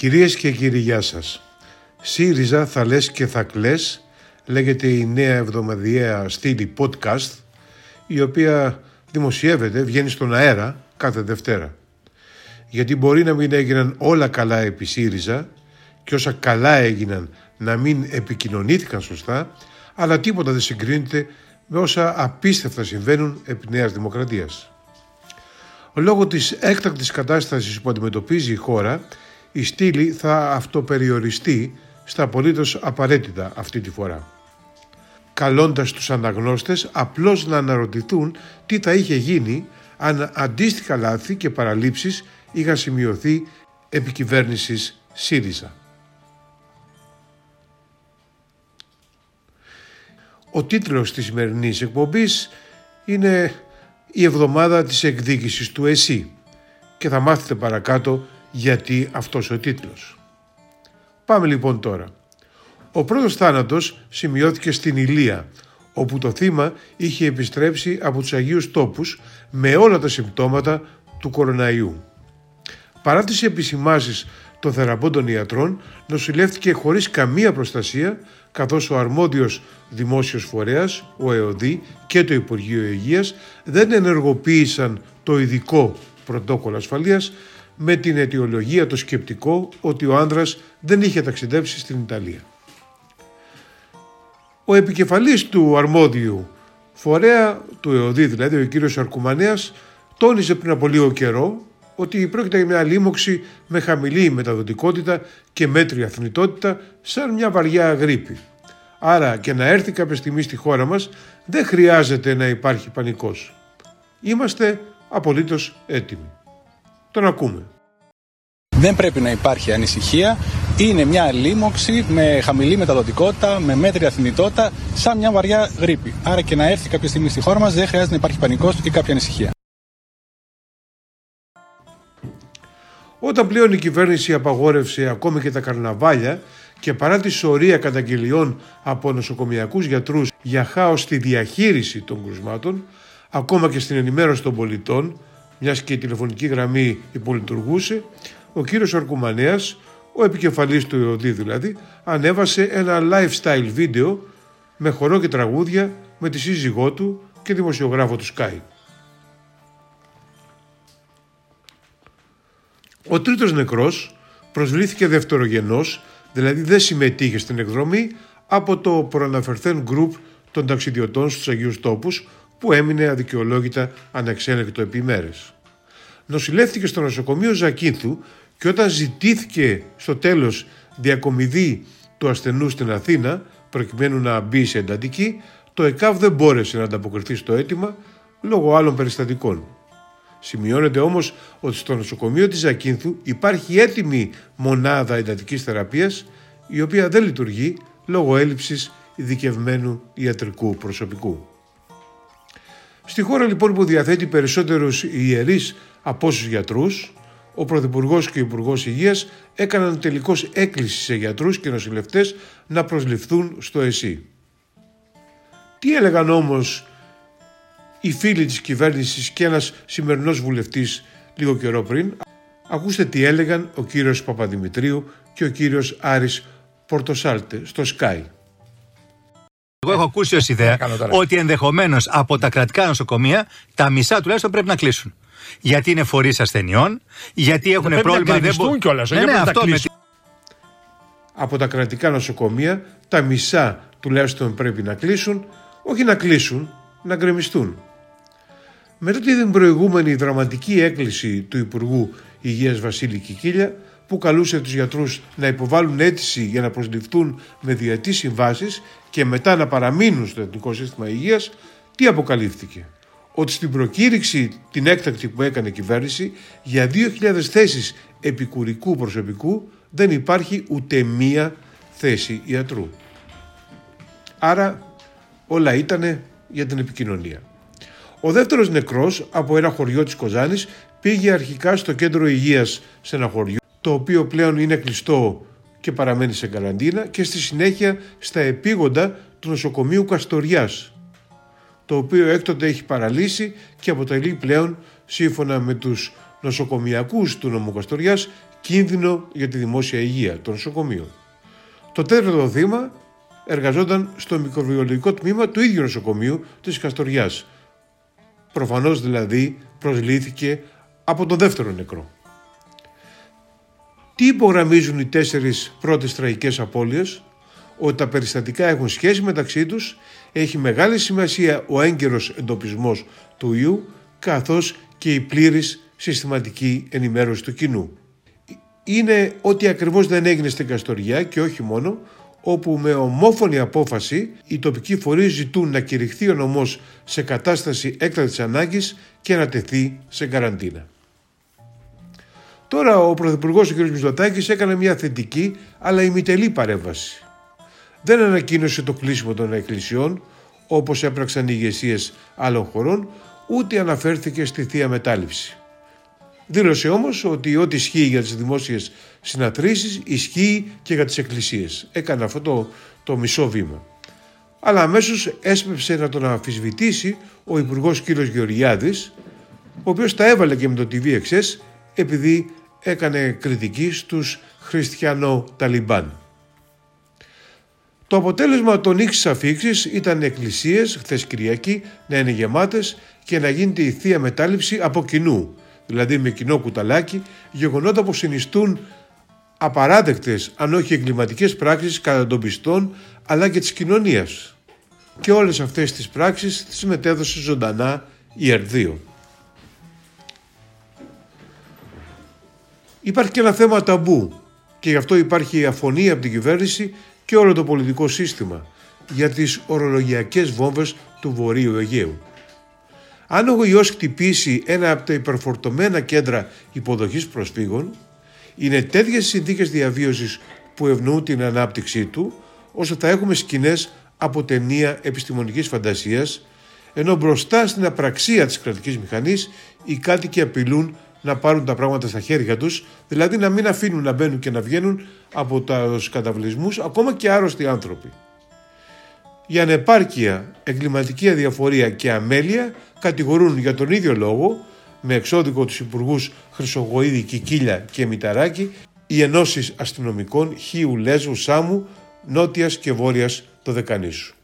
Κυρίες και κύριοι γεια σας. ΣΥΡΙΖΑ θα λες και θα κλαις λέγεται η νέα εβδομαδιαία στήλη podcast η οποία δημοσιεύεται, βγαίνει στον αέρα κάθε Δευτέρα. Γιατί μπορεί να μην έγιναν όλα καλά επί ΣΥΡΙΖΑ και όσα καλά έγιναν να μην επικοινωνήθηκαν σωστά αλλά τίποτα δεν συγκρίνεται με όσα απίστευτα συμβαίνουν επί Νέας Δημοκρατίας. Λόγω της έκτακτης κατάστασης που αντιμετωπίζει η χώρα η στήλη θα αυτοπεριοριστεί στα απολύτως απαραίτητα αυτή τη φορά. Καλώντας τους αναγνώστες απλώς να αναρωτηθούν τι θα είχε γίνει αν αντίστοιχα λάθη και παραλήψεις είχαν σημειωθεί επί κυβέρνησης ΣΥΡΙΖΑ. Ο τίτλος της σημερινής εκπομπής είναι «Η εβδομάδα της εκδίκησης του ΕΣΥ» και θα μάθετε παρακάτω γιατί αυτός ο τίτλος. Πάμε λοιπόν τώρα. Ο πρώτος θάνατος σημειώθηκε στην Ηλία, όπου το θύμα είχε επιστρέψει από τους Αγίους Τόπους με όλα τα συμπτώματα του κοροναϊού. Παρά τις επισημάσεις των θεραπώντων ιατρών, νοσηλεύτηκε χωρίς καμία προστασία, καθώς ο αρμόδιος δημόσιος φορέας, ο ΕΟΔΗ και το Υπουργείο Υγείας δεν ενεργοποίησαν το ειδικό πρωτόκολλο ασφαλείας με την αιτιολογία το σκεπτικό ότι ο άνδρας δεν είχε ταξιδέψει στην Ιταλία. Ο επικεφαλής του αρμόδιου φορέα του ΕΟΔΗ, δηλαδή ο κύριος Αρκουμανέας, τόνιζε πριν από λίγο καιρό ότι πρόκειται για μια λίμωξη με χαμηλή μεταδοτικότητα και μέτρια θνητότητα σαν μια βαριά γρήπη. Άρα και να έρθει κάποια στιγμή στη χώρα μας δεν χρειάζεται να υπάρχει πανικός. Είμαστε απολύτως έτοιμοι. Τον ακούμε. Δεν πρέπει να υπάρχει ανησυχία. Είναι μια λίμωξη με χαμηλή μεταδοτικότητα, με μέτρια θνητότητα, σαν μια βαριά γρήπη. Άρα και να έρθει κάποια στιγμή στη χώρα μας δεν χρειάζεται να υπάρχει πανικός ή κάποια ανησυχία. Όταν πλέον η κυβέρνηση απαγόρευσε ακόμη και τα καρναβάλια και παρά τη σωρία καταγγελιών από νοσοκομιακούς γιατρούς για χάος στη διαχείριση των κρουσμάτων, ακόμα και στην ενημέρωση των πολιτών, μιας και η τηλεφωνική γραμμή υπολειτουργούσε, ο κύριος Αρκουμανέας, ο επικεφαλής του ΕΟΔΗ δηλαδή, ανέβασε ένα lifestyle βίντεο με χορό και τραγούδια με τη σύζυγό του και δημοσιογράφο του Sky. Ο τρίτος νεκρός προσβλήθηκε δευτερογενός, δηλαδή δεν συμμετείχε στην εκδρομή, από το προαναφερθέν γκρουπ των ταξιδιωτών στους Αγίους Τόπους που έμεινε αδικαιολόγητα ανεξέλεγκτο επί μέρες. Νοσηλεύτηκε στο νοσοκομείο Ζακίνθου και όταν ζητήθηκε στο τέλος διακομιδή του ασθενού στην Αθήνα προκειμένου να μπει σε εντατική, το ΕΚΑΒ δεν μπόρεσε να ανταποκριθεί στο αίτημα λόγω άλλων περιστατικών. Σημειώνεται όμως ότι στο νοσοκομείο της Ζακίνθου υπάρχει έτοιμη μονάδα εντατικής θεραπείας η οποία δεν λειτουργεί λόγω έλλειψης ειδικευμένου ιατρικού προσωπικού. Στη χώρα λοιπόν που διαθέτει περισσότερους ιερείς από όσους γιατρούς, ο Πρωθυπουργός και ο Υπουργός Υγείας έκαναν τελικώς έκκληση σε γιατρούς και νοσηλευτές να προσληφθούν στο ΕΣΥ. Τι έλεγαν όμως οι φίλοι της κυβέρνησης και ένας σημερινός βουλευτής λίγο καιρό πριν; Ακούστε τι έλεγαν ο κύριος Παπαδημητρίου και ο κύριος Άρης Πορτοσάλτε στο Sky. Εγώ έχω ακούσει ως ιδέα ότι ενδεχομένως από τα κρατικά νοσοκομεία τα μισά τουλάχιστον πρέπει να κλείσουν. Γιατί είναι φορείς ασθενειών, γιατί έχουν πρέπει πρόβλημα. Να δεν κιόλας, ναι, γιατί ναι, πρέπει να αυτό με... κλείσουν. Από τα κρατικά νοσοκομεία τα μισά τουλάχιστον πρέπει να κλείσουν, όχι να κλείσουν, να γκρεμιστούν. Μετά την προηγούμενη δραματική έκκληση του Υπουργού Υγείας Βασίλη Κικίλια που καλούσε τους γιατρούς να υποβάλουν αίτηση για να προσληφθούν με διετή συμβάσεις και μετά να παραμείνουν στο Εθνικό Σύστημα Υγείας, τι αποκαλύφθηκε; Ότι στην προκήρυξη την έκτακτη που έκανε η κυβέρνηση για 2.000 θέσεις επικουρικού προσωπικού δεν υπάρχει ούτε μία θέση ιατρού. Άρα όλα ήταν για την επικοινωνία. Ο δεύτερος νεκρός από ένα χωριό της Κοζάνης πήγε αρχικά στο κέντρο υγείας σε ένα χωριό το οποίο πλέον είναι κλειστό και παραμένει σε καραντίνα και στη συνέχεια στα επίγοντα του νοσοκομείου Καστοριάς το οποίο έκτοτε έχει παραλύσει και αποτελεί πλέον σύμφωνα με τους νοσοκομιακούς του νομού Καστοριάς κίνδυνο για τη δημόσια υγεία, το νοσοκομείο. Το τέταρτο θύμα εργαζόταν στο μικροβιολογικό τμήμα του ίδιου νοσοκομείου της Καστοριάς. Προφανώς δηλαδή προσλήθηκε από τον δεύτερο νεκρό. Τι υπογραμμίζουν οι τέσσερις πρώτες τραγικές απώλειες, ότι τα περιστατικά έχουν σχέση μεταξύ τους, έχει μεγάλη σημασία ο έγκαιρος εντοπισμός του ιού, καθώς και η πλήρης συστηματική ενημέρωση του κοινού. Είναι ότι ακριβώς δεν έγινε στην Καστοριά και όχι μόνο, όπου με ομόφωνη απόφαση οι τοπικοί φορείς ζητούν να κηρυχθεί ο νομός σε κατάσταση έκτακτης ανάγκης και να τεθεί σε καραντίνα. Τώρα ο Πρωθυπουργός ο κ. Μητσοτάκης έκανε μια θετική αλλά ημιτελή παρέμβαση. Δεν ανακοίνωσε το κλείσιμο των εκκλησιών όπως έπραξαν οι ηγεσίες άλλων χωρών ούτε αναφέρθηκε στη Θεία Μετάληψη. Δήλωσε όμως ότι ό,τι ισχύει για τις δημόσιες συνατρήσεις ισχύει και για τις εκκλησίες. Έκανε αυτό το, το μισό βήμα. Αλλά αμέσως έσπευσε να τον αμφισβητήσει ο Υπουργός κ. Γεωργιάδης, ο οποίος τα έβαλε και με το TVXS επειδή έκανε κριτική στους χριστιανό-ταλιμπάν. Το αποτέλεσμα των νύξης αφήξης ήταν οι εκκλησίες χθες Κυριακή να είναι γεμάτες και να γίνεται η Θεία Μετάληψη από κοινού, δηλαδή με κοινό κουταλάκι, γεγονότα που συνιστούν απαράδεκτες αν όχι εγκληματικές πράξεις κατά των πιστών αλλά και της κοινωνίας. Και όλες αυτές τις πράξεις τις μετέδωσε ζωντανά η Ερδίο. Υπάρχει και ένα θέμα ταμπού και γι' αυτό υπάρχει αφωνία από την κυβέρνηση και όλο το πολιτικό σύστημα για τις ορολογιακές βόμβες του Βορείου Αιγαίου. Αν ο ιός χτυπήσει ένα από τα υπερφορτωμένα κέντρα υποδοχής προσφύγων, είναι τέτοιες συνθήκες διαβίωσης που ευνοούν την ανάπτυξή του, ώστε θα έχουμε σκηνές από ταινία επιστημονικής φαντασίας, ενώ μπροστά στην απραξία της κρατικής μηχανής οι κάτοικοι απειλούν να πάρουν τα πράγματα στα χέρια τους, δηλαδή να μην αφήνουν να μπαίνουν και να βγαίνουν από τους καταβλισμούς ακόμα και άρρωστοι άνθρωποι. Η ανεπάρκεια, εγκληματική αδιαφορία και αμέλεια κατηγορούν για τον ίδιο λόγο με εξώδικο τους υπουργούς Χρυσογοίδη, Κικίλια και Μηταράκη οι ενώσεις αστυνομικών Χίου, Λέσβου, Σάμου, Νότιας και Βόρειας το Δεκανήσου.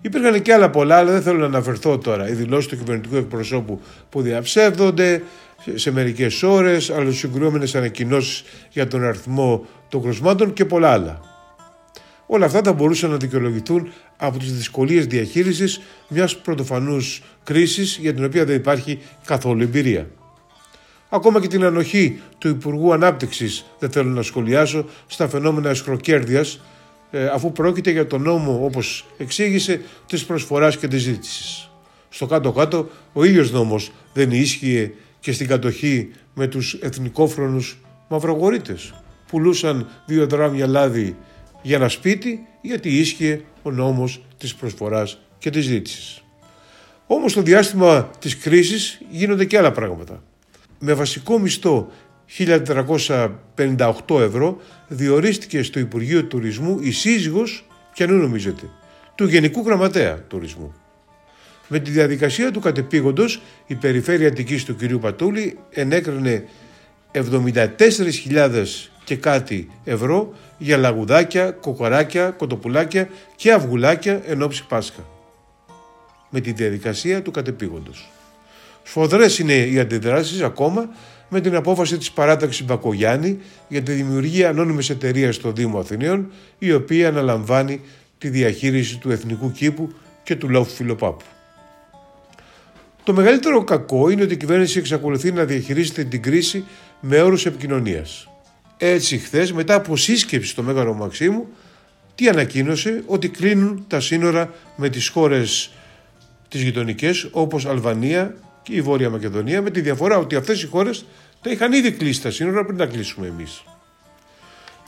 Υπήρχαν και άλλα πολλά, αλλά δεν θέλω να αναφερθώ τώρα. Οι δηλώσεις του κυβερνητικού εκπροσώπου που διαψεύδονται σε μερικές ώρες, αλληλοσυγκρουόμενε ανακοινώσεις για τον αριθμό των κρουσμάτων και πολλά άλλα. Όλα αυτά θα μπορούσαν να δικαιολογηθούν από τις δυσκολίες διαχείρισης μιας πρωτοφανούς κρίσης για την οποία δεν υπάρχει καθόλου εμπειρία. Ακόμα και την ανοχή του Υπουργού Ανάπτυξης δεν θέλω να σχολιάσω στα φαινόμενα εσχροκέρδεια, ε, αφού πρόκειται για τον νόμο, όπως εξήγησε, της προσφοράς και της ζήτησης. Στο κάτω-κάτω, ο ίδιος νόμος δεν ίσχυε και στην κατοχή με τους εθνικόφρονους μαυρογορείτες. Πουλούσαν δύο δράμια λάδι για ένα σπίτι γιατί ίσχυε ο νόμος της προσφοράς και της ζήτησης. Όμως στο διάστημα της κρίσης γίνονται και άλλα πράγματα. Με βασικό μισθό 1458 ευρώ διορίστηκε στο Υπουργείο Τουρισμού η σύζυγος, ποιανού νομίζετε, του Γενικού Γραμματέα Τουρισμού. Με τη διαδικασία του κατεπήγοντος η Περιφέρεια Αττικής του κυρίου Πατούλη ενέκρινε 74.000 και κάτι ευρώ για λαγουδάκια, κοκοράκια, κοτοπουλάκια και αυγουλάκια εν ώψη Πάσχα. Με τη διαδικασία του κατεπήγοντος. Σφοδρές είναι οι αντιδράσεις ακόμα με την απόφαση της παράταξης Μπακογιάννη για τη δημιουργία ανώνυμης εταιρείας στο Δήμο Αθηναίων η οποία αναλαμβάνει τη διαχείριση του εθνικού κήπου και του λόφου Φιλοπάπου. Το μεγαλύτερο κακό είναι ότι η κυβέρνηση εξακολουθεί να διαχειρίζεται την κρίση με όρους επικοινωνίας. Έτσι, χθες, μετά από σύσκεψη στο Μέγαρο Μαξίμου, τι ανακοίνωσε; Ότι κλείνουν τα σύνορα με τις χώρες τις γειτονικές όπως Αλβανία και η Βόρεια Μακεδονία με τη διαφορά ότι αυτές οι χώρες τα είχαν ήδη κλείσει τα σύνορα πριν τα κλείσουμε εμείς.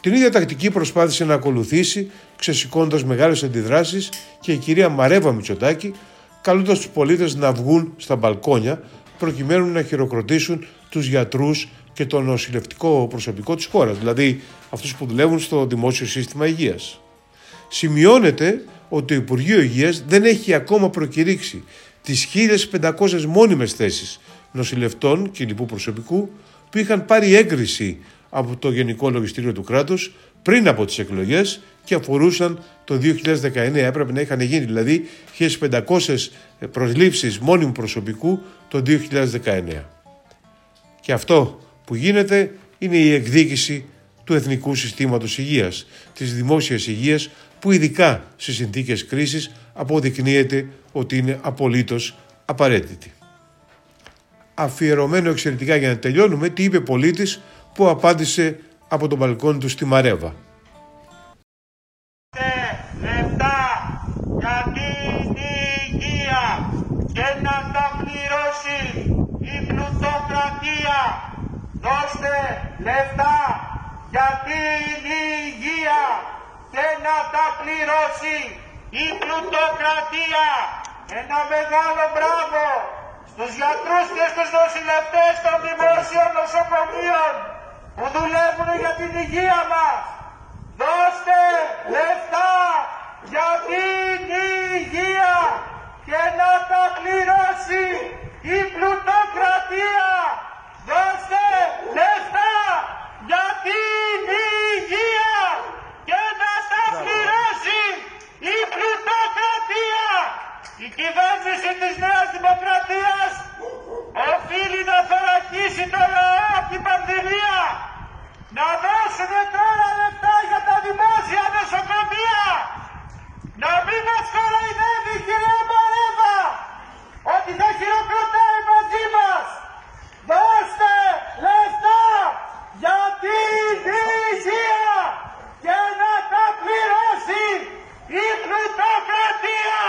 Την ίδια τακτική προσπάθησε να ακολουθήσει ξεσηκώντας μεγάλες αντιδράσεις και η κυρία Μαρέβα Μητσοτάκη καλούντας τους πολίτες να βγουν στα μπαλκόνια προκειμένου να χειροκροτήσουν τους γιατρούς και το νοσηλευτικό προσωπικό της χώρας, δηλαδή αυτούς που δουλεύουν στο δημόσιο σύστημα υγείας. Σημειώνεται ότι το Υπουργείο Υγείας δεν έχει ακόμα προκηρύξει τις 1.500 μόνιμες θέσεις νοσηλευτών και λοιπού προσωπικού που είχαν πάρει έγκριση από το Γενικό Λογιστήριο του κράτους πριν από τις εκλογές και αφορούσαν το 2019. Έπρεπε να είχαν γίνει δηλαδή 1500 προσλήψεις μόνιμου προσωπικού το 2019. Και αυτό που γίνεται είναι η εκδίκηση του Εθνικού Συστήματος Υγείας, της δημόσιας υγείας που ειδικά σε συνθήκες κρίσης αποδεικνύεται ότι είναι απολύτως απαραίτητη. Αφιερωμένο εξαιρετικά για να τελειώνουμε τι είπε πολίτης που απάντησε από τον μπαλκόνι του στη Μαρέβα. Λεφτά για την υγεία και να τα πληρώσει η πλουτοκρατία. Δώστε λεφτά για την υγεία και να τα πληρώσει η πλουτοκρατία. Ένα μεγάλο μπράβο στους γιατρούς και στους νοσηλευτές των δημόσιων νοσοκομείων που δουλεύουν για την υγεία μας. Δώστε λεφτά για την υγεία και να τα πληρώσει η πλουτοκρατία. Δώστε λεφτά για την υγεία και να τα πληρώσει η πλουτοκρατία. Η κυβέρνηση της Νέας Δημοκρατίας οφείλει να θωρακίσει το λαό από την πανδημία. Να δώσουν τώρα λεφτά για τα δημόσια νοσοκομεία. Να μην μας κοροϊδεύει κυρία Μαρέβα ότι θα χειροκροτάει μαζί μας. Δώστε λεφτά για την υγεία και να τα πληρώσει η πλουτοκρατία.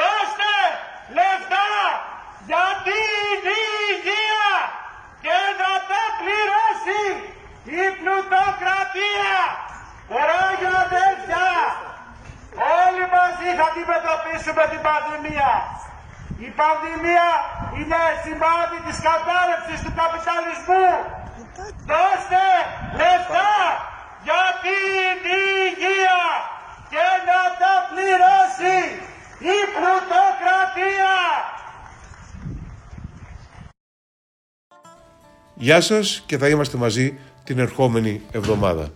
Δώστε λεφτά για την υγεία και να τα πληρώσει η πλουτοκρατία. Κοράγιο αδέρφια, όλοι μαζί θα αντιμετωπίσουμε την πανδημία. Η πανδημία είναι σημάδι της κατάρρευσης του καπιταλισμού. Δώστε λεφτά για την υγεία και να τα πληρώσει η πλουτοκρατία. Γεια σας και θα είμαστε μαζί την ερχόμενη εβδομάδα.